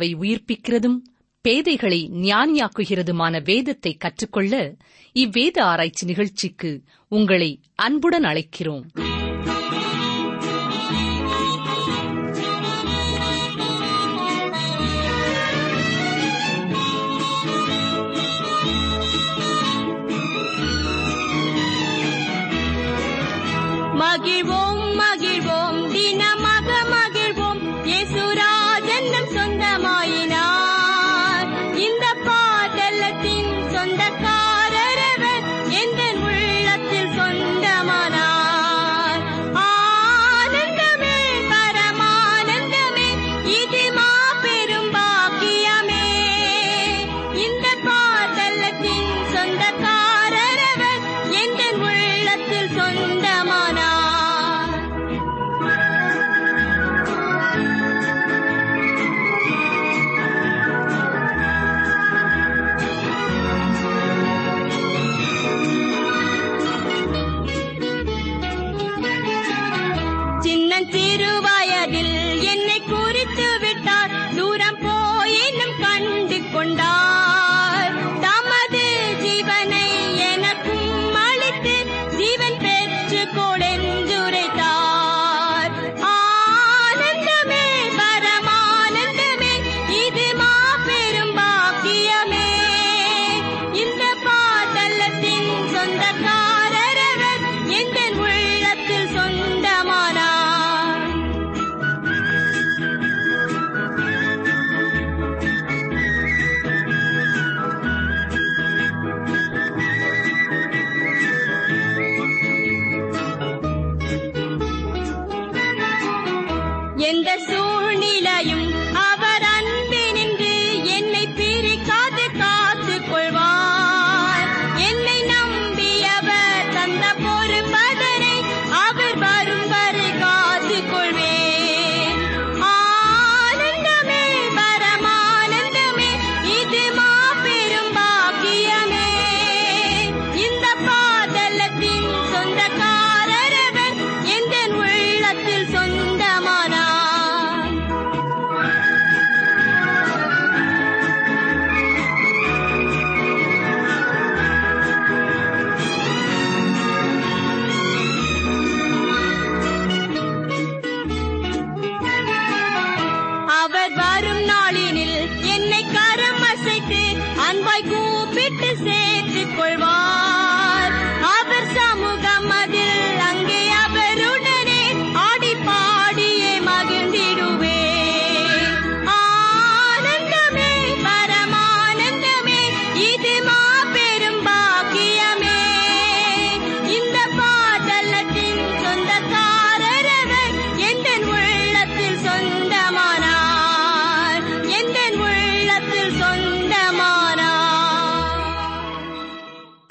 ஆத்துமாவை உயிர்ப்பிக்கிறதும் பேதைகளை ஞானியாக்குகிறதுமான வேதத்தை கற்றுக்கொள்ள இவ்வேத ஆராய்ச்சி நிகழ்ச்சிக்கு உங்களை அன்புடன் அழைக்கிறோம். எந்த சூழ்நிலையும்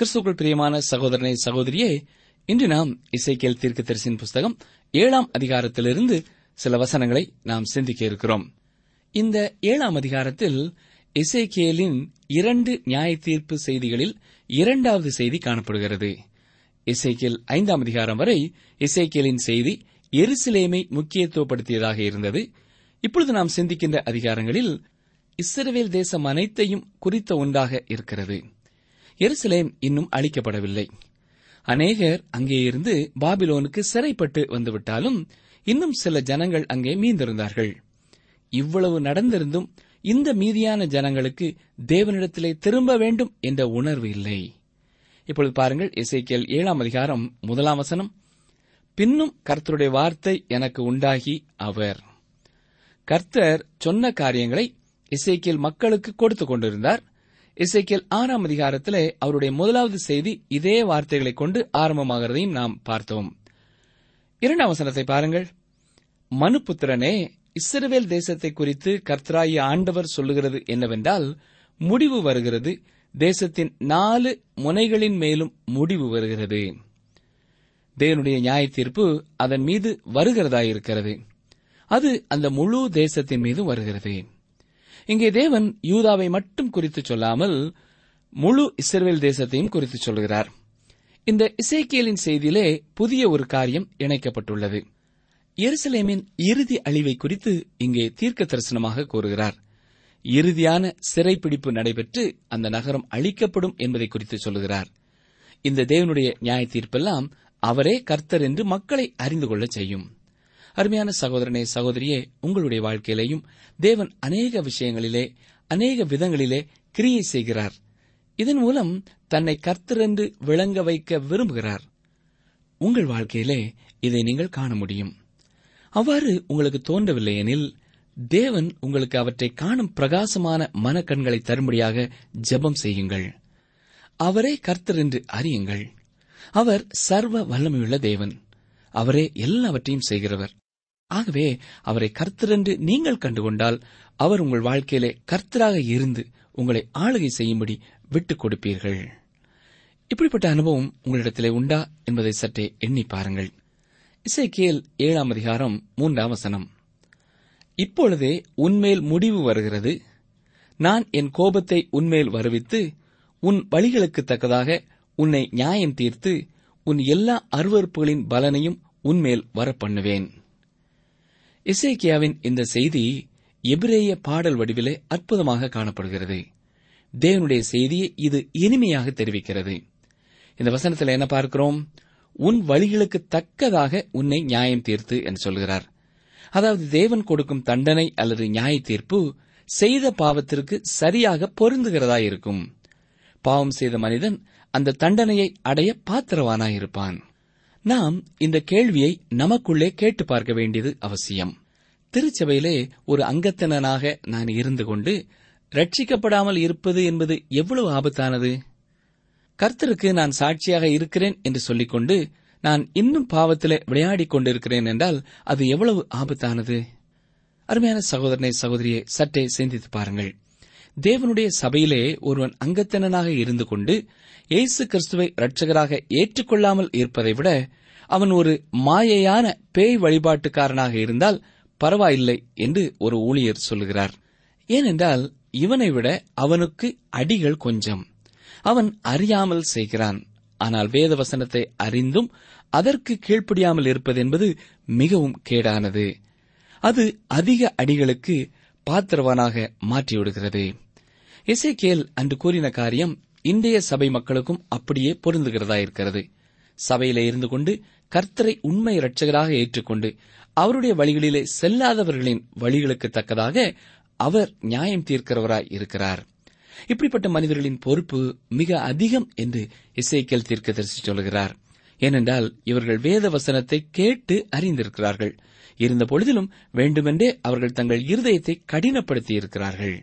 கிறிஸ்துக்குள் பிரியமான சகோதரனை சகோதரியே இன்று நாம் இசைக்கேல் தீர்க்கதரிசியின் புஸ்தகம் ஏழாம் அதிகாரத்திலிருந்து சில வசனங்களை நாம் சிந்திக்க இருக்கிறோம். இந்த ஏழாம் அதிகாரத்தில் இசைக்கேலின் இரண்டு நியாய தீர்ப்பு செய்திகளில் இரண்டாவது செய்தி காணப்படுகிறது. இசைக்கேல் ஐந்தாம் அதிகாரம் வரை இசைக்கேலின் செய்தி எருசலேமை முக்கியத்துவப்படுத்தியதாக இருந்தது. இப்பொழுது நாம் சிந்திக்கின்ற அதிகாரங்களில் இஸ்ரவேல் தேசம் அனைத்தையும் குறித்த ஒன்றாக இருக்கிறது. எருசலேம் இன்னும் அழிக்கப்படவில்லை. அநேகர் அங்கே இருந்து பாபிலோனுக்கு சிறைப்பட்டு வந்துவிட்டாலும் இன்னும் சில ஜனங்கள் அங்கே மீந்திருந்தார்கள். இவ்வளவு நடந்திருந்தும் இந்த மீதியான ஜனங்களுக்கு தேவனிடத்திலே திரும்ப வேண்டும் என்ற உணர்வு இல்லை. இப்பொழுது பாருங்கள் இசைக்கேல் ஏழாம் அதிகாரம் முதலாம் வசனம். பின்னும் கர்த்தருடைய வார்த்தை எனக்கு உண்டாகி அவர். கர்த்தர் சொன்ன காரியங்களை இசைக்கேல் மக்களுக்கு கொடுத்துக் கொண்டிருந்தார். இசைக்கேல் ஆறாம் அதிகாரத்திலே அவருடைய முதலாவது செய்தி இதே வார்த்தைகளை கொண்டு ஆரம்பமாகிறதையும் நாம் பார்த்தோம். இரண்டாம் வசனத்தை பாருங்கள். மனுபுத்திரனே இஸ்ரவேல் தேசத்தை குறித்து கர்த்தராய ஆண்டவர் சொல்லுகிறது என்னவென்றால் முடிவு வருகிறது. தேசத்தின் நாலு முனைகளின் மேலும் முடிவு வருகிறது. தேவனுடைய நியாய தீர்ப்பு அதன் மீது வருகிறதாயிருக்கிறது. அது அந்த முழு தேசத்தின் மீது வருகிறது. இங்கே தேவன் யூதாவை மட்டும் குறித்து சொல்லாமல் முழு இஸ்ரேல் தேசத்தையும் குறித்து சொல்கிறார். இந்த இசைக்கியலின் செய்தியிலே புதிய ஒரு காரியம் இணைக்கப்பட்டுள்ளது. எருசலேமின் இறுதி அழிவை குறித்து இங்கே தீர்க்க தரிசனமாக கூறுகிறார். இறுதியான சிறைப்பிடிப்பு நடைபெற்று அந்த நகரம் அழிக்கப்படும் என்பதை குறித்து சொல்லுகிறார். இந்த தேவனுடைய நியாய தீர்ப்பெல்லாம் அவரே கர்த்தர் என்று மக்களை அறிந்து கொள்ள செய்யும். அருமையான சகோதரனே சகோதரியே உங்களுடைய வாழ்க்கையிலேயும் தேவன் அநேக விஷயங்களிலே அநேக விதங்களிலே கிரியை செய்கிறார். இதன் மூலம் தன்னை கர்த்தர் என்று விளங்க வைக்க விரும்புகிறார். உங்கள் வாழ்க்கையிலே இதை நீங்கள் காண முடியும். அவ்வாறு உங்களுக்கு தோன்றவில்லை எனில் தேவன் உங்களுக்கு அவற்றை காணும் பிரகாசமான மனக்கண்களை தரும்படியாக ஜெபம் செய்யுங்கள். அவரே கர்த்தர் என்று அறியுங்கள். அவர் சர்வ வல்லமையுள்ள தேவன். அவரே எல்லாவற்றையும் செய்கிறவர். ஆகவே அவரை கர்த்தர் என்று நீங்கள் கண்டுகொண்டால் அவர் உங்கள் வாழ்க்கையிலே கர்த்தராக இருந்து உங்களை ஆளுகை செய்யும்படி விட்டுக் கொடுப்பீர்கள். இப்படிப்பட்ட அனுபவம் உங்களிடத்திலே உண்டா என்பதை சற்றே எண்ணி பாருங்கள். இசைக்கேல் ஏழாம் அதிகாரம் மூன்றாம் வசனம். இப்பொழுதே உன்மேல் முடிவு வருகிறது. நான் என் கோபத்தை உன்மேல் வருவித்து உன் வழிகளுக்கு தக்கதாக உன்னை நியாயம் தீர்த்து உன் எல்லா அருவறுப்புகளின் பலனையும் உன்மேல் வரப்பண்ணுவேன். இசைக்கியாவின் இந்த செய்தி எபிரேய பாடல் வடிவிலே அற்புதமாக காணப்படுகிறது. தேவனுடைய செய்தியை இது இனிமையாக தெரிவிக்கிறது. இந்த வசனத்தில் என்ன பார்க்கிறோம்? உன் வழிகளுக்கு தக்கதாக உன்னை நியாயம் தீர்த்து என்று சொல்கிறார். அதாவது தேவன் கொடுக்கும் தண்டனை அல்லது நியாய தீர்ப்பு செய்த பாவத்திற்கு சரியாக பொருந்துகிறதா இருக்கும். பாவம் செய்த மனிதன் அந்த தண்டனையை அடைய பாத்திரவானாயிருப்பான் நாம் இந்த கேள்வியை நமக்குள்ளே கேட்டு பார்க்க வேண்டியது அவசியம். திருச்சபையிலே ஒரு அங்கத்தினனாக நான் இருந்து கொண்டு ரட்சிக்கப்படாமல் இருப்பது என்பது எவ்வளவு ஆபத்தானது? கர்த்தருக்கு நான் சாட்சியாக இருக்கிறேன் என்று சொல்லிக்கொண்டு நான் இன்னும் பாவத்திலே விளையாடிக் கொண்டிருக்கிறேன் என்றால் அது எவ்வளவு ஆபத்தானது? அருமையான சகோதரனை சகோதரியை சற்றே சிந்தித்து பாருங்கள். தேவனுடைய சபையிலே ஒருவன் அங்கத்தினனாக இருந்து கொண்டு இயேசு கிறிஸ்துவை இரட்சகராக ஏற்றுக்கொள்ளாமல் இருப்பதை விட அவன் ஒரு மாயையான பேய் வழிபாட்டுக்காரனாக இருந்தால் பரவாயில்லை என்று ஒரு ஊழியர் சொல்லுகிறார். ஏனென்றால் இவனை விட அவனுக்கு அடிகள் கொஞ்சம். அவன் அறியாமல் செய்கிறான். ஆனால் வேத வசனத்தை அறிந்தும் அதற்கு கீழ்ப்படியாமல் இருப்பது என்பது மிகவும் கேடானது. அது அதிக அடிகளுக்கு பாத்திரவானாக மாற்றிவிடுகிறது இசைக்கேல் அன்று கூறின காரியம் இன்றைய சபை மக்களுக்கும் அப்படியே பொருந்துகிறதா இருக்கிறது. சபையிலே இருந்து கொண்டு கர்த்தரை உண்மை இரட்சகராக ஏற்றுக்கொண்டு அவருடைய வழிகளிலே செல்லாதவர்களின் வழிகளுக்கு தக்கதாக அவர் நியாயம் தீர்க்கிறவராய் இருக்கிறார். இப்படிப்பட்ட மனிதர்களின் பொறுப்பு மிக அதிகம் என்று இசைக்கேல் தீர்க்கதரிசி சொல்கிறார். ஏனென்றால் இவர்கள் வேத வசனத்தை கேட்டு அறிந்திருக்கிறார்கள். இருந்த பொழுதிலும் வேண்டுமென்றே அவர்கள் தங்கள் இருதயத்தை கடினப்படுத்தி இருக்கிறார்கள்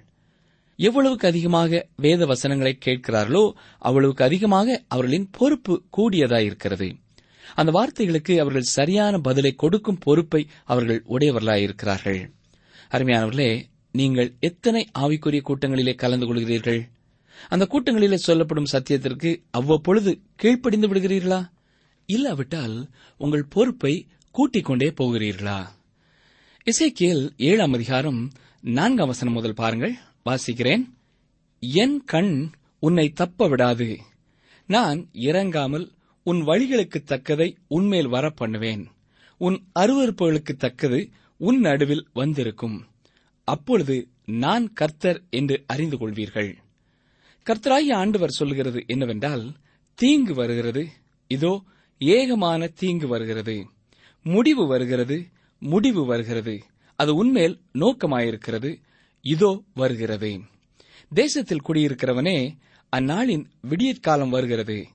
எவ்வளவுக்கு அதிகமாக வேத வசனங்களை கேட்கிறார்களோ அவ்வளவுக்கு அதிகமாக அவர்களின் பொறுப்பு கூடியதாயிருக்கிறது. அந்த வார்த்தைகளுக்கு அவர்கள் சரியான பதிலை கொடுக்கும் பொறுப்பை அவர்கள் உடையவர்களாயிருக்கிறார்கள். அருமையானவர்களே நீங்கள் எத்தனை ஆவிக்குரிய கூட்டங்களிலே கலந்து கொள்கிறீர்கள்? அந்த கூட்டங்களிலே சொல்லப்படும் சத்தியத்திற்கு அவ்வப்பொழுது கீழ்ப்படிந்து விடுகிறீர்களா? இல்லாவிட்டால் உங்கள் பொறுப்பை கூட்டிக் கொண்டே போகிறீர்களா? இசைக்கியல் ஏழாம் அதிகாரம் நான்காம் வசனம் முதல் பாருங்கள். வாசிக்கிறேன். என் கண் உன்னை தப்ப விடாது நான் இறங்காமல் உன் வழிகளுக்கு தக்கதை உன்மேல் வர பண்ணுவேன் உன் அருவறுப்புகளுக்கு தக்கது உன் நடுவில் வந்திருக்கும். அப்பொழுது நான் கர்த்தர் என்று அறிந்து கொள்வீர்கள். கர்த்தராய ஆண்டவர் சொல்லுகிறது என்னவென்றால் தீங்கு வருகிறது. இதோ ஏகமான தீங்கு வருகிறது. முடிவு வருகிறது முடிவு வருகிறது. அது உன்மேல் நோக்கமாயிருக்கிறது. இதோ வருகிறது. தேசத்தில் குடியிருக்கிறவனே அந்நாளின் விடியற்காலம் வருகிறது.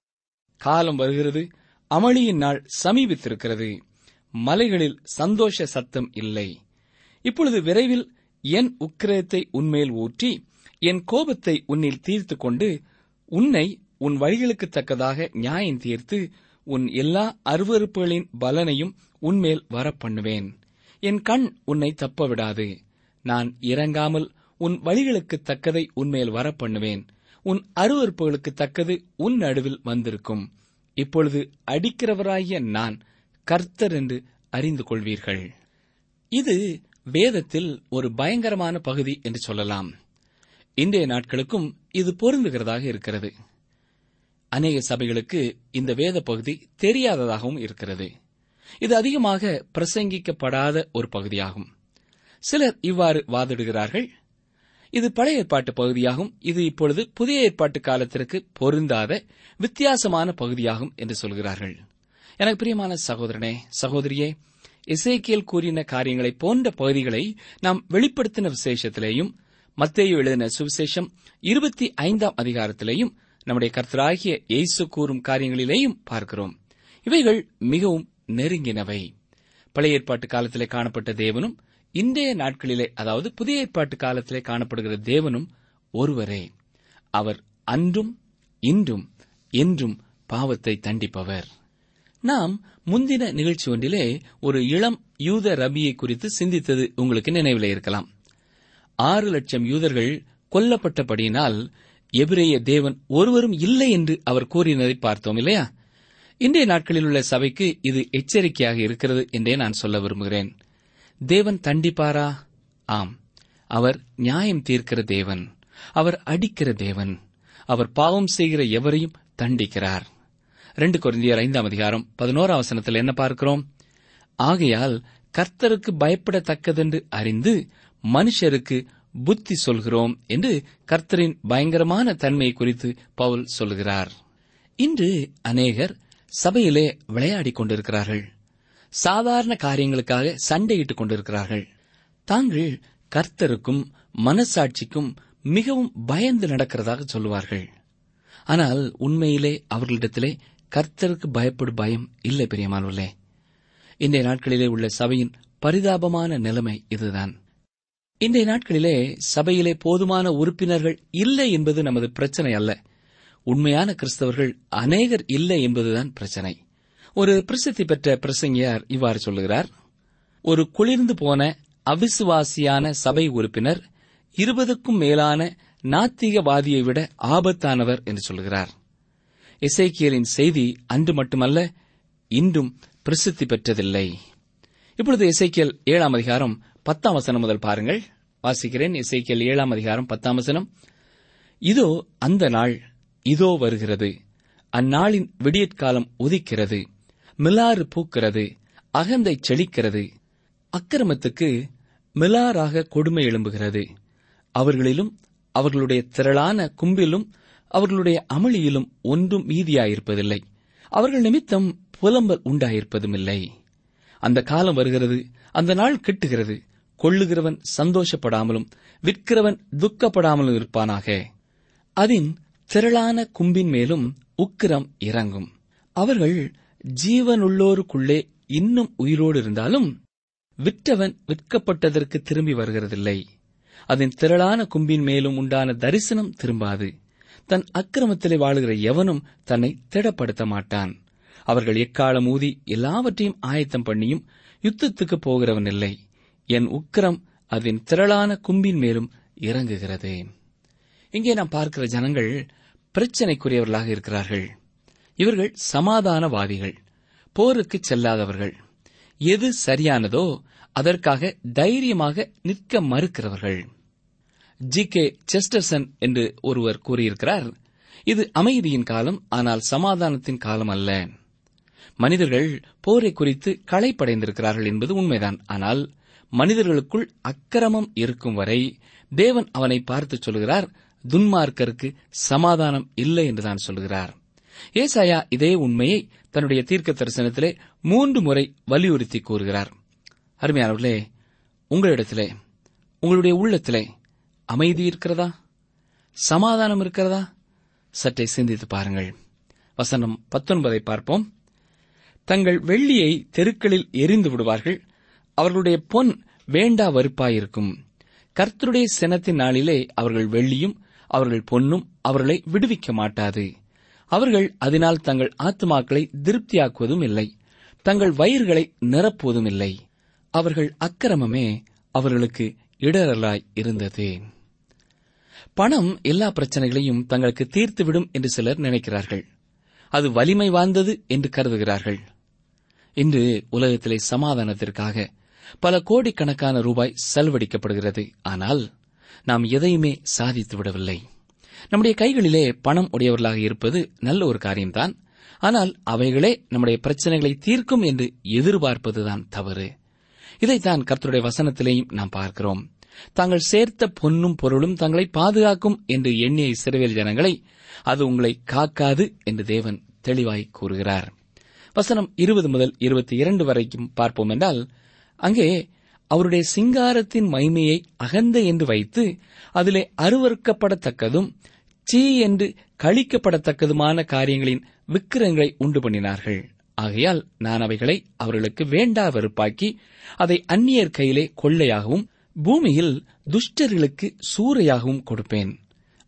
காலம் வருகிறது அமளியின் நாள் சமீபித்திருக்கிறது. மலைகளில் சந்தோஷ சத்தம் இல்லை. இப்பொழுது விரைவில் என் உக்கிரத்தை உன்மேல் ஊற்றி என் கோபத்தை உன்னில் தீர்த்து கொண்டு உன்னை உன் வழிகளுக்கு தக்கதாக நியாயம் தீர்த்து உன் எல்லா அருவறுப்புகளின் பலனையும் உன்மேல் வரப்பண்ணுவேன். என் கண் உன்னை தப்பவிடாது. நான் இறங்காமல் உன் வழிகளுக்கு தக்கதை உன்மேல் வரப்பண்ணுவேன். உன் அருவறுப்புகளுக்கு தக்கது உன் நடுவில் வந்திருக்கும். இப்பொழுது அடிக்கிறவராகிய நான் கர்த்தர் என்று அறிந்து கொள்வீர்கள். இது வேதத்தில் ஒரு பயங்கரமான பகுதி என்று சொல்லலாம். இன்றைய நாட்களுக்கும் இது பொருந்துகிறதாக இருக்கிறது. அநேக சபைகளுக்கு இந்த வேத பகுதி தெரியாததாகவும் இருக்கிறது. இது அதிகமாக பிரசங்கிக்கப்படாத ஒரு பகுதியாகும். சிலர் இவ்வாறு வாதிடுகிறார்கள் இது பழைய ஏற்பாட்டு பகுதியாகும் இது இப்பொழுது புதிய ஏற்பாட்டு காலத்திற்கு பொருந்தாத வித்தியாசமான பகுதியாகும் என்று சொல்கிறார்கள். எனக்கு பிரியமான சகோதரனே சகோதரியே இசைக்கியல் கூறின காரியங்களைப் போன்ற பகுதிகளை நாம் வெளிப்படுத்தின விசேஷத்திலேயும் மத்தேயு எழுதின சுவிசேஷம் இருபத்தி ஐந்தாம் அதிகாரத்திலேயும் நம்முடைய கர்த்தராகிய இயேசு கூறும் காரியங்களிலேயும் பார்க்கிறோம். இவைகள் மிகவும் நெருங்கினவை. பழைய ஏற்பாட்டு காலத்திலே காணப்பட்ட தேவனும் இன்றைய நாட்களிலே அதாவது புதிய ஏற்பாட்டு காலத்திலே காணப்படுகிற தேவனும் ஒருவரே. அவர் அன்றும் இன்றும் என்றும் பாவத்தை தண்டிப்பவர். நாம் முந்தின நிகழ்ச்சி ஒன்றிலே ஒரு இளம் யூத ரபியை குறித்து சிந்தித்தது உங்களுக்கு நினைவில் இருக்கலாம். ஆறு லட்சம் யூதர்கள் கொல்லப்பட்டபடியினால் எபிரேய தேவன் ஒருவரும் இல்லை என்று அவர் கூறினதை பார்த்தோம் இல்லையா? இன்றைய நாட்களில் உள்ள சபைக்கு இது எச்சரிக்கையாக இருக்கிறது என்றே நான் சொல்ல விரும்புகிறேன். தேவன் தண்டிப்பாரா? ஆம். அவர் நியாயம் தீர்க்கிற தேவன். அவர் அடிக்கிற தேவன். அவர் பாவம் செய்கிற எவரையும் தண்டிக்கிறார். ரெண்டு குறைந்தியர் ஐந்தாம் அதிகாரம் பதினோராம் வசனத்தில் என்ன பார்க்கிறோம்? ஆகையால் கர்த்தருக்கு பயப்படத்தக்கதென்று அறிந்து மனுஷருக்கு புத்தி சொல்கிறோம் என்று கர்த்தரின் பயங்கரமான தன்மை குறித்து பவுல் சொல்கிறார். இன்று அநேகர் சபையிலே விளையாடிக் கொண்டிருக்கிறார்கள். சாதாரண காரியங்களுக்காக சண்டையிட்டுக் கொண்டிருக்கிறார்கள். தாங்கள் கர்த்தருக்கும் மனசாட்சிக்கும் மிகவும் பயந்து நடக்கிறதாக சொல்லுவார்கள். ஆனால் உண்மையிலே அவர்களிடத்திலே கர்த்தருக்கு பயப்படும் பயம் இல்லை பெரியமானவர்களே. இன்றைய நாட்களிலே உள்ள சபையின் பரிதாபமான நிலைமை இதுதான். இன்றைய நாட்களிலே சபையிலே போதுமான உறுப்பினர்கள் இல்லை என்பது நமது பிரச்சனை அல்ல. உண்மையான கிறிஸ்தவர்கள் அநேகர் இல்லை என்பதுதான் பிரச்சனை. ஒரு பிரசித்தி பெற்ற பிரசங்கியார் இவ்வாறு சொல்லுகிறார். ஒரு குளிர்ந்து போன அவிசுவாசியான சபை உறுப்பினர் இருபதுக்கும் மேலான நாத்திகவாதியை விட ஆபத்தானவர் என்று சொல்கிறார் இசைக்கியலின் செய்தி அன்று மட்டுமல்ல இன்றும் பிரசித்தி பெற்றதில்லை. இப்பொழுது இசைக்கியல் ஏழாம் அதிகாரம் பத்தாம் வசனம் முதல் பாருங்கள். வாசிக்கிறேன். இசைக்கியல் ஏழாம் அதிகாரம் பத்தாம் வசனம். இதோ அந்த நாள் இதோ வருகிறது. அந்நாளின் விடியற்காலம் உதிக்கிறது. மிலாறு பூக்கிறது. அகந்தை செழிக்கிறது. அக்கிரமத்துக்கு மிலாராக கொடுமை எழும்புகிறது. அவர்களிலும் அவர்களுடைய திரளான கும்பிலும் அவர்களுடைய அமளியிலும் ஒன்றும் மீதியாயிருப்பதில்லை. அவர்கள் நிமித்தம் புலம்பல் உண்டாயிருப்பதும் இல்லை அந்த காலம் வருகிறது. அந்த நாள் கிட்டுகிறது. கொள்ளுகிறவன் சந்தோஷப்படாமலும் விற்கிறவன் துக்கப்படாமலும் இருப்பானாக. அதன் திரளான கும்பின் மேலும் உக்கிரம் இறங்கும். அவர்கள் ஜீவனுள்ளோருக்குள்ளே இன்னும் உயிரோடு இருந்தாலும் விற்றவன் விற்கப்பட்டதற்கு திரும்பி வருகிறதில்லை. அதன் திரளான கும்பின் மேலும் உண்டான தரிசனம் திரும்பாது. தன் அக்கிரமத்திலே வாழுகிற எவனும் தன்னை திடப்படுத்த மாட்டான். அவர்கள் எக்காலம் ஊதி எல்லாவற்றையும் ஆயத்தம் பண்ணியும் யுத்தத்துக்கு போகிறவன் இல்லை. என் உக்கிரம் அதன் திரளான கும்பின் மேலும் இறங்குகிறது. இங்கே நாம் பார்க்கிற ஜனங்கள் பிரச்சனைக்குரியவர்களாக இருக்கிறார்கள். இவர்கள் சமாதானவாதிகள் போருக்கு செல்லாதவர்கள். எது சரியானதோ அதற்காக தைரியமாக நிற்க மறுக்கிறவர்கள். ஜி. கே. செஸ்டர்சன் என்று ஒருவர் கூறியிருக்கிறார் இது அமைதியின் காலம் ஆனால் சமாதானத்தின் காலம் அல்ல. மனிதர்கள் போரை குறித்து களைப்படைந்திருக்கிறார்கள் என்பது உண்மைதான். ஆனால் மனிதர்களுக்குள் அக்கிரமம் இருக்கும் வரை தேவன் அவனை பார்த்து சொல்கிறார் துன்மார்க்கருக்கு சமாதானம் இல்லை என்றுதான் சொல்கிறார். ஏசாயா இதே உண்மையை தன்னுடைய தீர்க்க தரிசனத்திலே மூன்று முறை வலியுறுத்தி கூறுகிறார். அருமையானவர்களே உங்களிடத்திலே உங்களுடைய உள்ளத்திலே அமைதி இருக்கிறதா? சமாதானம் இருக்கிறதா? சற்றே சிந்தித்து பாருங்கள். வசனம் பத்தொன்பதை பார்ப்போம். தங்கள் வெள்ளியை தெருக்களில் எரிந்து விடுவார்கள் அவர்களுடைய பொன் வேண்டா வறுப்பாயிருக்கும். கர்த்தருடைய சினத்தின் நாளிலே அவர்கள் வெள்ளியும் அவர்கள் பொன்னும் அவர்களை விடுவிக்க மாட்டாது. அவர்கள் அதனால் தங்கள் ஆத்மாக்களை திருப்தியாக்குவதும் இல்லை. தங்கள் வயிறுகளை நிரப்புவதும் இல்லை. அவர்கள் அக்கிரமமே அவர்களுக்கு இடரலாய் இருந்தது. பணம் எல்லா பிரச்சனைகளையும் தங்களுக்கு தீர்த்துவிடும் என்று சிலர் நினைக்கிறார்கள். அது வலிமை வாய்ந்தது என்று கருதுகிறார்கள். இன்று உலகத்திலே சமாதானத்திற்காக பல கோடிக்கணக்கான ரூபாய் செலவழிக்கப்படுகிறது. ஆனால் நாம் எதையுமே சாதித்து விடவில்லை. நம்முடைய கைகளிலே பணம் உடையவர்களாக இருப்பது நல்ல ஒரு காரியம்தான். ஆனால் அவைகளே நம்முடைய பிரச்சனைகளை தீர்க்கும் என்று எதிர்பார்ப்பதுதான் தவறு. இதைத்தான் கர்த்தருடைய வசனத்திலேயும் நாம் பார்க்கிறோம். தாங்கள் சேர்த்த பொன்னும் பொருளும் தங்களை பாதுகாக்கும் என்று எண்ணிய சிறுவேல் ஜனங்களை அது உங்களை காக்காது என்று தேவன் தெளிவாய் கூறுகிறார். வசனம் இருபது முதல் இருபத்தி இரண்டு வரைக்கும் பார்ப்போம் என்றால் அங்கே அவருடைய சிங்காரத்தின் மைமையை அகந்த என்று வைத்து அதிலே அருவறுக்கப்படத்தக்கதும் சீ என்று கழிக்கப்படத்தக்கதுமான காரியங்களின் விக்கிரங்களை உண்டு பண்ணினார்கள். ஆகையால் நான் அவைகளை அவர்களுக்கு வேண்டா வெறுப்பாக்கி அதை அந்நியர் கையிலே கொள்ளையாகவும் பூமியில் துஷ்டர்களுக்கு சூறையாகவும் கொடுப்பேன்.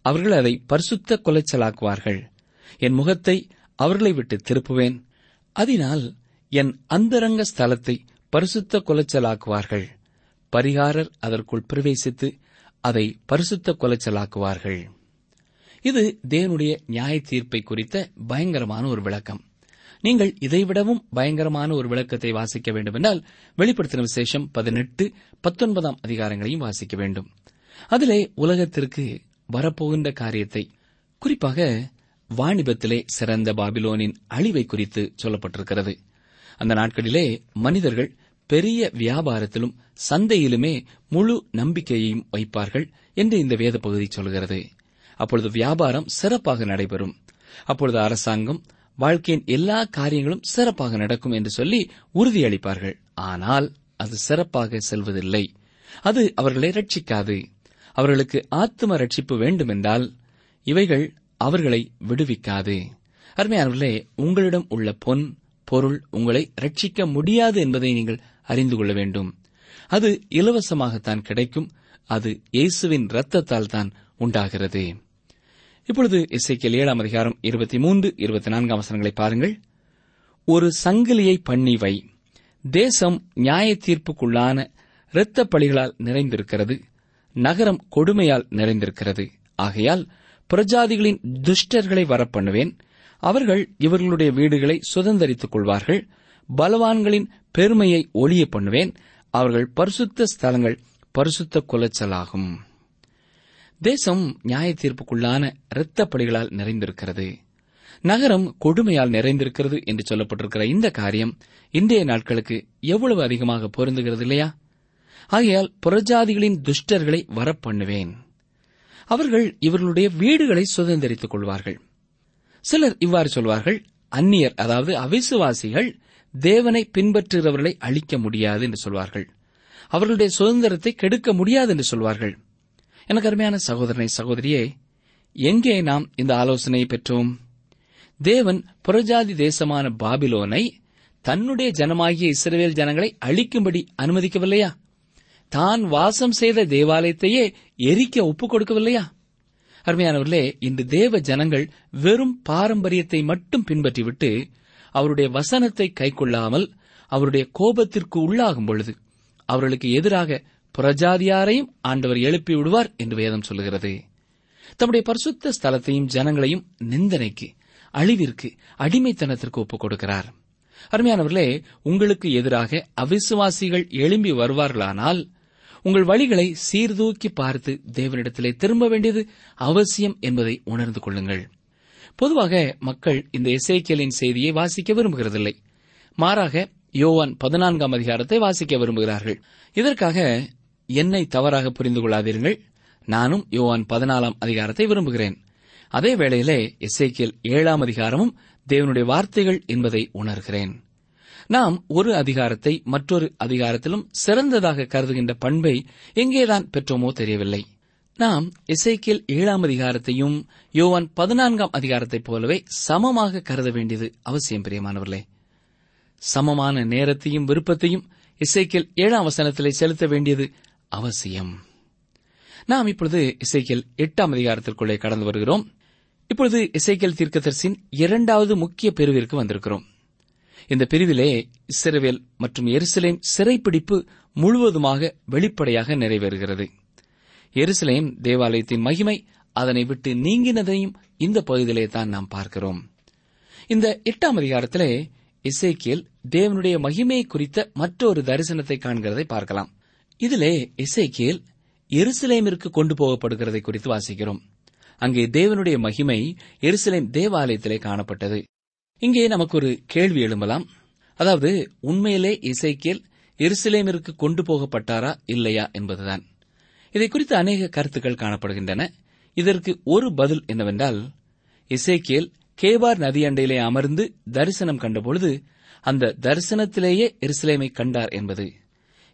அவர்கள் அதை பரிசுத்த கொலைச்சலாக்குவார்கள். என் முகத்தை அவர்களை விட்டு திருப்புவேன். அதனால் என் அந்தரங்க ஸ்தலத்தை பரிசுத்த கொலைச்சலாக்குவார்கள். பரிகாரர் அதற்குள் பிரவேசித்து அதை பரிசுத்த கொலைச்சலாக்குவார்கள். இது தேவனுடைய நியாய தீர்ப்பை குறித்த பயங்கரமான ஒரு விளக்கம். நீங்கள் இதைவிடவும் பயங்கரமான ஒரு விளக்கத்தை வாசிக்க வேண்டுமென்றால் வெளிப்படுத்தின விசேஷம் பதினெட்டு பத்தொன்பதாம் அதிகாரங்களையும் வாசிக்க வேண்டும். அதிலே உலகத்திற்கு வரப்போகின்ற காரியத்தை குறிப்பாக வாணிபத்திலே சிறந்த பாபிலோனின் அழிவை குறித்து சொல்லப்பட்டிருக்கிறது. அந்த நாட்களிலே மனிதர்கள் பெரிய வியாபாரத்திலும் சந்தையிலுமே முழு நம்பிக்கையையும் வைப்பார்கள் என்று இந்த வேத பகுதி சொல்கிறது. அப்பொழுது வியாபாரம் சிறப்பாக நடைபெறும். அப்பொழுது அரசாங்கம் வாழ்க்கையின் எல்லா காரியங்களும் சிறப்பாக நடக்கும் என்று சொல்லி உறுதியளிப்பார்கள். ஆனால் அது சிறப்பாக செல்வதில்லை. அது அவர்களை ரட்சிக்காது. அவர்களுக்கு ஆத்ம ரட்சிப்பு வேண்டுமென்றால் இவைகள் அவர்களை விடுவிக்காது. அருமையானவர்களே உங்களிடம் உள்ள பொன் பொருள் உங்களை ரட்சிக்க முடியாது என்பதை நீங்கள் அறிந்து கொள்ள வேண்டும். அது இலவசமாகத்தான் கிடைக்கும். அது இயேசுவின் இரத்தத்தால் தான் உண்டாகிறது. இப்பொழுது இசைக்கியல் ஏழாம் அதிகாரம் இருபத்தி மூன்று இருபத்தி நான்காம் வசனங்களை பாருங்கள். ஒரு சங்கிலியை பண்ணி வை தேசம் நியாய தீர்ப்புக்குள்ளான இரத்த பழிகளால் நிறைந்திருக்கிறது. நகரம் கொடுமையால் நிறைந்திருக்கிறது. ஆகையால் பிரஜாதிகளின் துஷ்டர்களை வரப்பண்ணுவேன். அவர்கள் இவர்களுடைய வீடுகளை சுதந்தரித்துக் கொள்வார்கள். பலவான்களின் பெருமையை ஒளிய பண்ணுவேன். அவர்கள் பரிசுத்த ஸ்தலங்கள் பரிசுத்த குலைச்சலாகும். தேசம் நியாய தீர்ப்புக்குள்ளான இரத்தப்படிகளால் நிறைந்திருக்கிறது. நகரம் கொடுமையால் நிறைந்திருக்கிறது என்று சொல்லப்பட்டிருக்கிற இந்த காரியம் இன்றைய நாட்களுக்கு எவ்வளவு அதிகமாக பொருந்துகிறது இல்லையா? ஆகையால் புறஜாதிகளின் துஷ்டர்களை வரப்பண்ணுவேன் அவர்கள் இவர்களுடைய வீடுகளை சுதந்திரித்துக் கொள்வார்கள். சிலர் இவ்வாறு சொல்வார்கள் அந்நியர் அதாவது அவிசுவாசிகள் தேவனை பின்பற்றுகிறவர்களை அழிக்க முடியாது என்று சொல்வார்கள். அவர்களுடைய சுதந்திரத்தை கெடுக்க முடியாது என்று சொல்வார்கள். எனக்கு அருமையான சகோதரனை சகோதரியே எங்கே நாம் இந்த ஆலோசனையை பெற்றோம்? தேவன் புறஜாதி தேசமான பாபிலோனை தன்னுடைய ஜனமாகிய இஸ்ரேல் ஜனங்களை அழிக்கும்படி அனுமதிக்கவில்லையா? தான் வாசம் செய்த தேவாலயத்தையே எரிக்க ஒப்புக் கொடுக்கவில்லையா? அருமையானவர்களே இன்று தேவ ஜனங்கள் வெறும் பாரம்பரியத்தை மட்டும் பின்பற்றிவிட்டு அவருடைய வசனத்தை கைக்கொள்ளாமல் அவருடைய கோபத்திற்கு உள்ளாகும் பொழுது அவர்களுக்கு எதிராக புறஜாதியாரையும் ஆண்டவர் எழுப்பி விடுவார் என்று வேதம் சொல்கிறது தம்முடைய பரிசுத்த ஸ்தலத்தையும் ஜனங்களையும் நிந்தனைக்கு அழிவிற்கு அடிமைத்தனத்திற்கு ஒப்புக் கொடுக்கிறார். அருமையானவர்களே உங்களுக்கு எதிராக அவிசுவாசிகள் எழும்பி வருவார்களானால் உங்கள் வழிகளை சீர்தூக்கி பார்த்து தேவனிடத்திலே திரும்ப வேண்டியது அவசியம் என்பதை உணர்ந்து கொள்ளுங்கள். பொதுவாக மக்கள் இந்த இசைக்கியலின் செய்தியை வாசிக்க விரும்புகிறதில்லை. மாறாக யோவான் பதினான்காம் அதிகாரத்தை வாசிக்க விரும்புகிறார்கள். இதற்காக என்னை தவறாக புரிந்து கொள்ளாதீர்கள். நானும் யோவான் பதினாலாம் அதிகாரத்தை விரும்புகிறேன். அதே வேளையிலே எஸ்ஐக்கியல் ஏழாம் அதிகாரமும் தேவனுடைய வார்த்தைகள் என்பதை உணர்கிறேன். நாம் ஒரு அதிகாரத்தை மற்றொரு அதிகாரத்திலும் சிறந்ததாக கருதுகின்ற பண்பை எங்கேதான் பெற்றோமோ தெரியவில்லை. நாம் இசைக்கியல் ஏழாம் அதிகாரத்தையும் யோவான் பதினான்காம் அதிகாரத்தைப் போலவே சமமாக கருத வேண்டியது அவசியம் பிரியமானவர்களே. சமமான நேரத்தையும் விருப்பத்தையும் இசைக்கியல் ஏழாம் வசனத்திலே செலுத்த வேண்டியது அவசியம். நாம் இப்பொழுது இசைக்கியல் எட்டாம் அதிகாரத்திற்குள்ளே கடந்து வருகிறோம். இப்பொழுது இசைக்கியல் தீர்க்கதரிசின் இரண்டாவது முக்கிய பிரிவிற்கு வந்திருக்கிறோம். இந்த பிரிவிலே இஸ்ரேல் மற்றும் எருசலேம் சிறைப்பிடிப்பு முழுவதுமாக வெளிப்படையாக நிறைவேறுகிறது. எருசலேம் தேவாலயத்தின் மகிமை அதனை விட்டு நீங்கினதையும் இந்த பகுதியிலே தான் நாம் பார்க்கிறோம். இந்த எட்டாம் அதிகாரத்திலே இசைக்கியல் தேவனுடைய மகிமையை குறித்த மற்றொரு தரிசனத்தை காண்கிறதை பார்க்கலாம். இதிலே இசைக்கியல் எருசலேமிற்கு கொண்டு போகப்படுகிறதை குறித்து வாசிக்கிறோம். அங்கே தேவனுடைய மகிமை எருசலேம் தேவாலயத்திலே காணப்பட்டது. இங்கே நமக்கு ஒரு கேள்வி எழும்பலாம். அதாவது உண்மையிலே இசைக்கியல் எருசலேமிற்கு கொண்டு போகப்பட்டாரா இல்லையா என்பதுதான். இதை குறித்து அநேக கருத்துக்கள் காணப்படுகின்றன. இதற்கு ஒரு பதில் என்னவென்றால் இசைக்கேல் கேபார் நதியண்டையிலே அமர்ந்து தரிசனம் கண்டபொழுது அந்த தரிசனத்திலேயே எருசலேமை கண்டார் என்பது.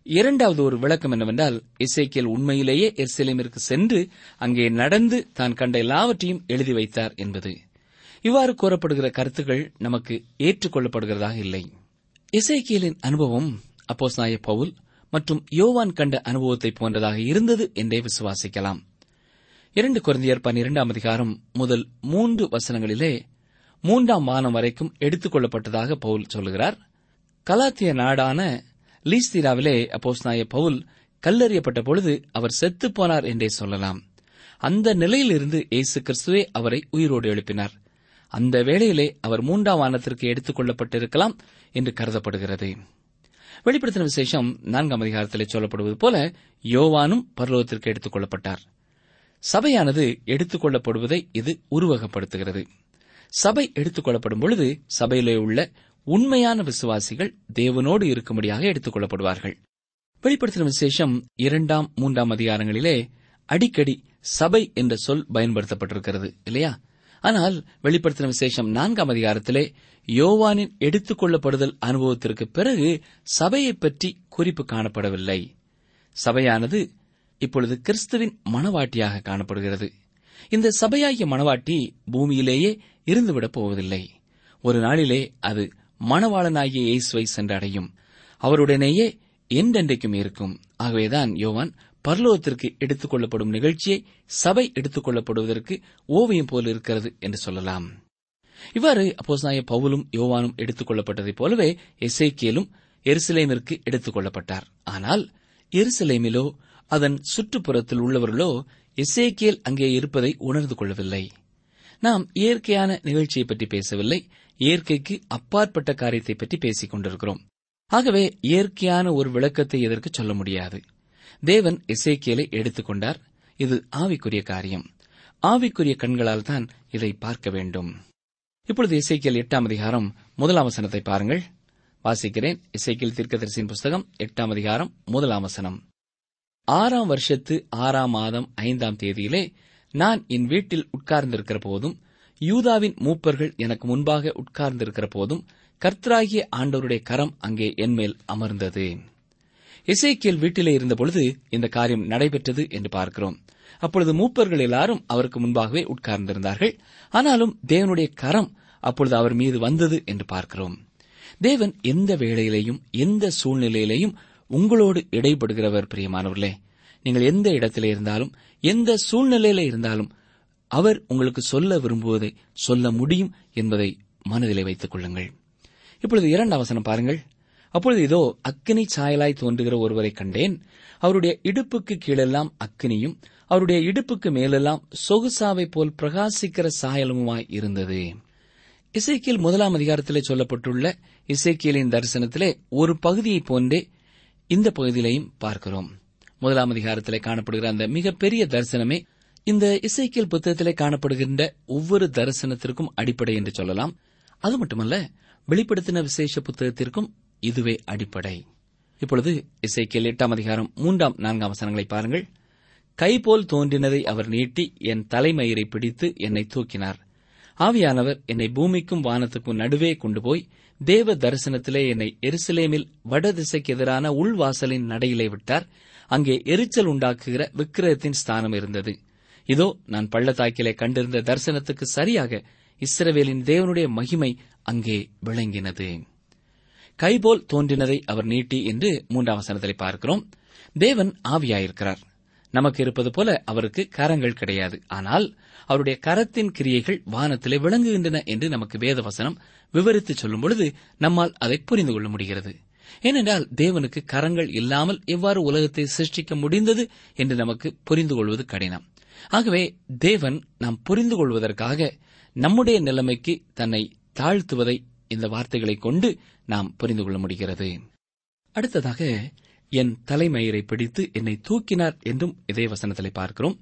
இரண்டாவது ஒரு விளக்கம் என்னவென்றால் இசைக்கேல் உண்மையிலேயே எருசலேமிற்கு சென்று அங்கே நடந்து தான் கண்ட எல்லாவற்றையும் எழுதி வைத்தார் என்பது. இவ்வாறு கூறப்படுகிற கருத்துக்கள் நமக்கு ஏற்றுக்கொள்ளப்படுகிறதாக இல்லை. இசைக்கியலின் அனுபவம் அப்போஸ்நாய பவுல் மற்றும் யோவான் கண்ட அனுபவத்தை போன்றதாக இருந்தது என்றே விசுவாசிக்கலாம். இரண்டு குழந்தையர் பன்னிரெண்டாம் அதிகாரம் முதல் மூன்று வசனங்களிலே மூன்றாம் வானம் வரைக்கும் எடுத்துக் கொள்ளப்பட்டதாக பவுல் சொல்கிறார் கலாத்திய நாடான லீஸ்திராவிலே அப்போஸ்நாய பவுல் கல்லறியப்பட்ட பொழுது அவர் செத்துப்போனார் என்றே சொல்லலாம். அந்த நிலையிலிருந்து இயேசு கிறிஸ்துவே அவரை உயிரோடு எழுப்பினார். அந்த வேளையிலே அவர் மூன்றாம் வானத்திற்கு எடுத்துக் கொள்ளப்பட்டிருக்கலாம் என்று கருதப்படுகிறது. வெளிப்படுத்தின விசேஷம் நான்காம் அதிகாரத்திலே சொல்லப்படுவது போல யோவானும் பரலோகத்திற்கு எடுத்துக் கொள்ளப்பட்டார். சபையானது எடுத்துக் கொள்ளப்படுவதை இது உருவகப்படுத்துகிறது. சபை எடுத்துக் கொள்ளப்படும் பொழுது சபையிலே உள்ள உண்மையான விசுவாசிகள் தேவனோடு இருக்கும்படியாக எடுத்துக் கொள்ளப்படுவார்கள். வெளிப்படுத்தின விசேஷம் இரண்டாம் மூன்றாம் அதிகாரங்களிலே அடிக்கடி சபை என்ற சொல் பயன்படுத்தப்பட்டிருக்கிறது இல்லையா? ஆனால் வெளிப்படுத்தின விசேஷம் நான்காம் அதிகாரத்திலே யோவானின் எடுத்துக் கொள்ளப்படுதல் அனுபவத்திற்கு பிறகு சபையைப் பற்றி குறிப்பு காணப்படவில்லை. சபையானது இப்பொழுது கிறிஸ்துவின் மணவாட்டியாக காணப்படுகிறது. இந்த சபையாகிய மணவாட்டி பூமியிலேயே இருந்துவிடப் போவதில்லை. ஒரு நாளிலே அது மணவாளனாகிய இயேசுவை சென்றடையும். அவருடனேயே என்றென்றைக்கும் இருக்கும். ஆகவேதான் யோவான் பர்லோகத்திற்கு எடுத்துக் கொள்ளப்படும் நிகழ்ச்சியை சபை எடுத்துக் கொள்ளப்படுவதற்கு ஓவியம் போல் இருக்கிறது என்று சொல்லலாம். இவ்வாறு அப்போஸ்நாய பவுலும் யோவானும் எடுத்துக் கொள்ளப்பட்டதைப் போலவே எசேக்கியலும் எருசலேமிற்கு எடுத்துக் கொள்ளப்பட்டார். ஆனால் எருசலேமிலோ அதன் சுற்றுப்புறத்தில் உள்ளவர்களோ எசேக்கியல் அங்கே இருப்பதை உணர்ந்து கொள்ளவில்லை. நாம் இயற்கையான நிகழ்ச்சியை பற்றி பேசவில்லை. இயற்கைக்கு அப்பாற்பட்ட காரியத்தை பற்றி பேசிக் கொண்டிருக்கிறோம். ஆகவே இயற்கையான ஒரு விளக்கத்தை இதற்கு சொல்ல முடியாது? தேவன் இசைக்கியலை எடுத்துக்கொண்டார். இது ஆவிக்குரிய காரியம். ஆவிக்குரிய கண்களால் தான் இதை பார்க்க வேண்டும். இப்பொழுது இசைக்கியல் எட்டாம் அதிகாரம் முதலாம் வசனத்தை பாருங்கள். வாசிக்கிறேன். இசைக்கியல் தீர்க்கதரிசியின் புஸ்தகம் எட்டாம் அதிகாரம் முதலாம் வசனம். ஆறாம் வருஷத்து ஆறாம் மாதம் ஐந்தாம் தேதியிலே நான் என் வீட்டில் உட்கார்ந்திருக்கிற போதும் யூதாவின் மூப்பர்கள் எனக்கு முன்பாக உட்கார்ந்திருக்கிற போதும் கர்த்தராகிய ஆண்டவருடைய கரம் அங்கே என்மேல் அமர்ந்தது. இசைக்கியல் வீட்டிலே இருந்தபொழுது இந்த காரியம் நடைபெற்றது என்று பார்க்கிறோம். அப்பொழுது மூப்பர்கள் எல்லாரும் அவருக்கு முன்பாகவே உட்கார்ந்திருந்தார்கள். ஆனாலும் தேவனுடைய கரம் அப்பொழுது அவர் மீது வந்தது என்று பார்க்கிறோம். தேவன் எந்த வேளையிலேயும் எந்த சூழ்நிலையிலேயும் உங்களோடு இடைப்படுகிறவர் பிரியமானவர்களே. நீங்கள் எந்த இடத்திலே இருந்தாலும் எந்த சூழ்நிலையில இருந்தாலும் அவர் உங்களுக்கு சொல்ல விரும்புவதை சொல்ல முடியும் என்பதை மனதிலே வைத்துக் கொள்ளுங்கள். இப்பொழுது இரண்டு அவசரம் பாருங்கள். அப்பொழுது இதோ அக்கினி சாயலாய் தோன்றுகிற ஒருவரை கண்டேன். அவருடைய இடுப்புக்கு கீழெல்லாம் அக்கினியும் அவருடைய இடுப்புக்கு மேலெல்லாம் சொகுசாவை போல் பிரகாசிக்கிற சாயலமுமாய் இருந்தது. இசைக்கியல் முதலாம் அதிகாரத்திலே சொல்லப்பட்டுள்ள இசைக்கியலின் தரிசனத்திலே ஒரு பகுதியைப் போன்றே இந்த பகுதியிலையும் பார்க்கிறோம். முதலாம் அதிகாரத்திலே காணப்படுகிற அந்த மிகப்பெரிய தரிசனமே இந்த இசைக்கியல் புத்தகத்திலே காணப்படுகின்ற ஒவ்வொரு தரிசனத்திற்கும் அடிப்படை என்று சொல்லலாம். அது மட்டுமல்ல வெளிப்படுத்தின விசேஷ புத்தகத்திற்கும் இதுவே அடிப்படை. இப்பொழுது இசைக்கியல் எட்டாம் அதிகாரம் மூன்றாம் நான்காம் வசனங்களை பாருங்கள். கைபோல் தோன்றினதை அவர் நீட்டி என் தலைமயிரை பிடித்து என்னை தூக்கினார். ஆவியானவர் என்னை பூமிக்கும் வானத்துக்கும் நடுவே கொண்டு போய் தேவ தரிசனத்திலே என்னை எருசலேமில் வடதிசைக்கு எதிரான உள்வாசலின் நடையிலே விட்டார். அங்கே எரிச்சல் உண்டாக்குகிற விக்கிரகத்தின் ஸ்தானம் இருந்தது. இதோ நான் பள்ளத்தாக்கிலே கண்டிருந்த தரிசனத்துக்கு சரியாக இஸ்ரவேலின் தேவனுடைய மகிமை அங்கே விளங்கினது. கைபோல் தோன்றினதை அவர் நீட்டி என்று மூன்றாம் வசனத்திலே பார்க்கிறோம். தேவன் ஆவியாயிருக்கிறார். நமக்கு இருப்பது போல அவருக்கு கரங்கள் கிடையாது. ஆனால் அவருடைய கரத்தின் கிரியைகள் வானத்திலே விளங்குகின்றன என்று நமக்கு வேதவசனம் விவரித்து சொல்லும் பொழுது நம்மால் அதை புரிந்து கொள்ள முடிகிறது. ஏனென்றால் தேவனுக்கு கரங்கள் இல்லாமல் எவ்வாறு உலகத்தை சிருஷ்டிக்க முடிந்தது என்று நமக்கு புரிந்து கொள்வது கடினம். ஆகவே தேவன் நாம் புரிந்து கொள்வதற்காக நம்முடைய நிலைமைக்கு தன்னை தாழ்த்துவதை இந்த வார்த்தைகளை கொண்டு நாம் புரிந்து கொள்ள முடிகிறது. அடுத்ததாக என் தலைமயிரை பிடித்து என்னை தூக்கினார் என்றும் இதே வசனத்திலே பார்க்கிறோம்.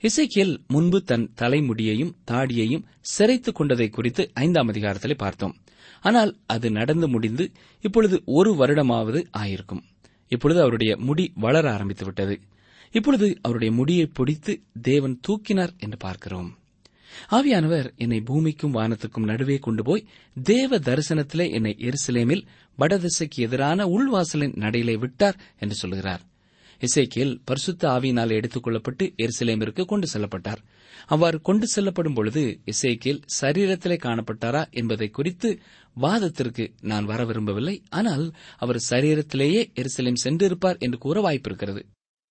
இசைக்கியல் முன்பு தன் தலைமுடியையும் தாடியையும் சிறைத்துக் கொண்டதை குறித்து ஐந்தாம் அதிகாரத்திலே பார்த்தோம். ஆனால் அது நடந்து முடிந்து இப்பொழுது ஒரு வருடமாவது ஆயிருக்கும். இப்பொழுது அவருடைய முடி வளர ஆரம்பித்து விட்டது இப்பொழுது அவருடைய முடியை பிடித்து தேவன் தூக்கினார் என்று பார்க்கிறோம். ஆவியானவர் என்னை பூமிக்கும் வானத்துக்கும் நடுவே கொண்டு போய் தேவ தரிசனத்திலே என்னை எருசலேமில் வடதிசைக்கு எதிரான உள்வாசலின் நடையிலே விட்டார் என்று சொல்கிறார். இசைக்கியல் பரிசுத்த ஆவியினால் எடுத்துக் கொள்ளப்பட்டு எருசலேமிற்கு கொண்டு செல்லப்பட்டார். அவ்வாறு கொண்டு செல்லப்படும் பொழுது இசைக்கியல் சரீரத்திலே காணப்பட்டாரா என்பதை குறித்து வாதத்திற்கு நான் வர விரும்பவில்லை. ஆனால் அவர் சரீரத்திலேயே எருசலேம் சென்றிருப்பார் என்று கூற வாய்ப்பிருக்கிறது.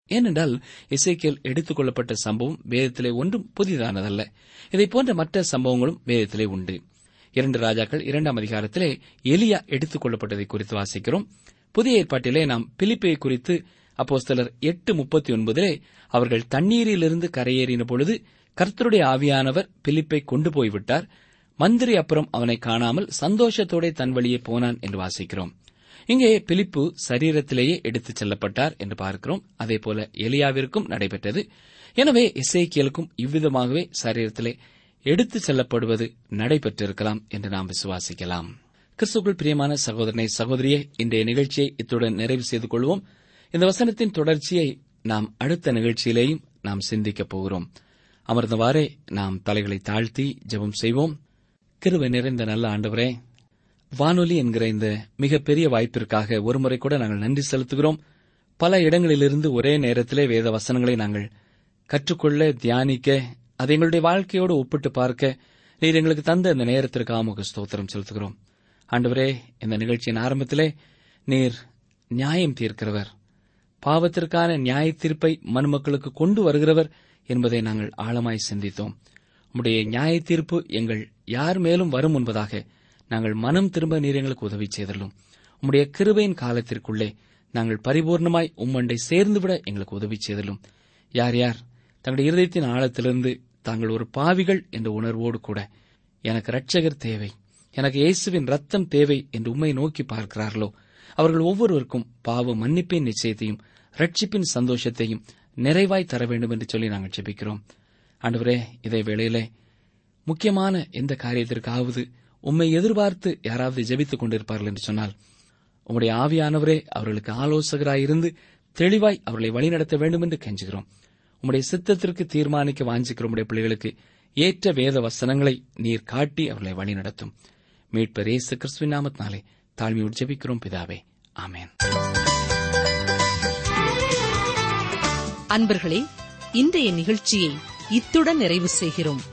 ஏனென்றால் இசைக்கியல் எடுத்துக் கொள்ளப்பட்ட சம்பவம் வேதத்திலே ஒன்றும் புதிதானதல்ல. இதை போன்ற மற்ற சம்பவங்களும் வேதத்திலே உண்டு. இரண்டு ராஜாக்கள் இரண்டாம் அதிகாரத்திலே எலியா எடுத்துக் கொள்ளப்பட்டதை குறித்து வாசிக்கிறோம். புதிய ஏற்பாட்டிலே நாம் பிலிப்பை குறித்து அப்போஸ்தலர் எட்டு முப்பத்தி ஒன்பதிலே அவர்கள் தண்ணீரிலிருந்து கரையேறின பொழுது கர்த்தருடைய ஆவியானவர் பிலிப்பை கொண்டு போய்விட்டார். மந்திரி அப்புறம் அவனை காணாமல் சந்தோஷத்தோட தன் வழியே போனான் என்று வாசிக்கிறோம். இங்கே பிலிப்பு சரீரத்திலேயே எடுத்துச் செல்லப்பட்டார் என்று பார்க்கிறோம். அதே போல எலியாவிற்கும் நடைபெற்றது. எனவே இசைக்கியலுக்கும் இவ்விதமாகவே சரீரத்திலே எடுத்துச் செல்லப்படுவது நடைபெற்றிருக்கலாம் என்று நாம் விசுவாசிக்கலாம். கிறிஸ்துக்குள் பிரியமான சகோதரனை சகோதரியே இன்றைய நிகழ்ச்சியை இத்துடன் நிறைவு செய்து கொள்வோம். இந்த வசனத்தின் தொடர்ச்சியை நாம் அடுத்த நிகழ்ச்சியிலேயும் நாம் சிந்திக்கப் போகிறோம். அமர்ந்தவாறே நாம் தலைகளை தாழ்த்தி ஜெபம் செய்வோம். கிருவை நிறைந்த நல்ல ஆண்டவரே வானொலி என்கிற இந்த மிகப்பெரிய வாய்ப்பிற்காக ஒருமுறை கூட நாங்கள் நன்றி செலுத்துகிறோம். பல இடங்களிலிருந்து ஒரே நேரத்திலே வேத வசனங்களை நாங்கள் கற்றுக்கொள்ள தியானிக்க அதை எங்களுடைய வாழ்க்கையோடு ஒப்பிட்டு பார்க்க நீர் எங்களுக்கு தந்த இந்த நேரத்திற்கு உமக்கு ஸ்தோத்திரம் செலுத்துகிறோம். ஆண்டவரே இந்த நிகழ்ச்சியின் ஆரம்பத்திலே நீர் நியாயம் தீர்க்கிறவர். பாவத்திற்கான நியாய தீர்ப்பை மனுமக்களுக்கு கொண்டு வருகிறவர் என்பதை நாங்கள் ஆழமாய் சிந்தித்தோம். உம்முடைய நியாய தீர்ப்பு எங்கள் யார் மேலும் வரும் என்பதாக நாங்கள் மனம் திரும்ப நீர் எங்களுக்கு உதவி செய்தலும் உம்முடைய கிருபையின் காலத்திற்குள்ளே நாங்கள் பரிபூர்ணமாய் உம்மண்டை சேர்ந்துவிட எங்களுக்கு உதவி செய்தலும் யார் யார்? தங்களுடைய இருதயத்தின் ஆழத்திலிருந்து தாங்கள் ஒரு பாவிகள் என்ற உணர்வோடு கூட எனக்கு ரட்சகர் தேவை. எனக்கு இயேசுவின் ரத்தம் தேவை என்று உண்மை நோக்கி பார்க்கிறார்களோ? அவர்கள் ஒவ்வொருவருக்கும் பாவ மன்னிப்பின் நிச்சயத்தையும் ரட்சிப்பின் சந்தோஷத்தையும் நிறைவாய் தர வேண்டும் என்று சொல்லி நாங்கள் ஜெபிக்கிறோம். ஆண்டவரே இதே வேளையிலே முக்கியமான எந்த காரியத்திற்காவது உம்மை எதிர்பார்த்து யாராவது ஜெபித்துக் கொண்டிருப்பார்கள் என்று சொன்னால் உம்முடைய ஆவியானவரே அவர்களுக்கு ஆலோசகராயிருந்து தெளிவாய் அவர்களை வழிநடத்த வேண்டும் என்று கெஞ்சுகிறோம். உம்முடைய சித்தத்திற்கு தீர்மானிக்க வாஞ்சிக்கிற உடைய பிள்ளைகளுக்கு ஏற்ற வேத வசனங்களை நீர் காட்டி அவர்களை வழிநடத்தும். மீட்பர் இயேசு கிறிஸ்துவின் நாமத்தினாலே தாழ்மையோடு ஜெபிக்கிறோம் பிதாவே. ஆமேன். அன்பர்களே இன்றைய நிகழ்ச்சியை இத்துடன் நிறைவு செய்கிறோம்.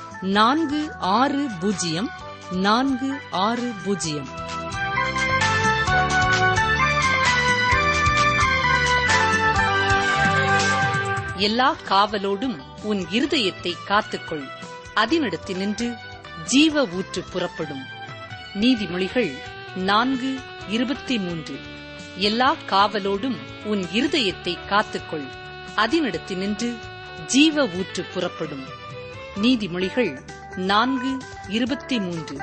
நான்கு ஆறு பூஜ்ஜியம் நான்கு ஆறு பூஜ்ஜியம். எல்லா காவலோடும் உன் இருதயத்தை காத்துக்கொள். அதனிடத்தினின்று ஜீவ ஊற்று புறப்படும். நீதிமொழிகள் நான்கு இருபத்தி மூன்று. எல்லா காவலோடும் உன் இருதயத்தை காத்துக்கொள். அதனிடத்தினின்று ஜீவ ஊற்று புறப்படும். நீதிமொழிகள் நான்கு இருபத்தி மூன்று.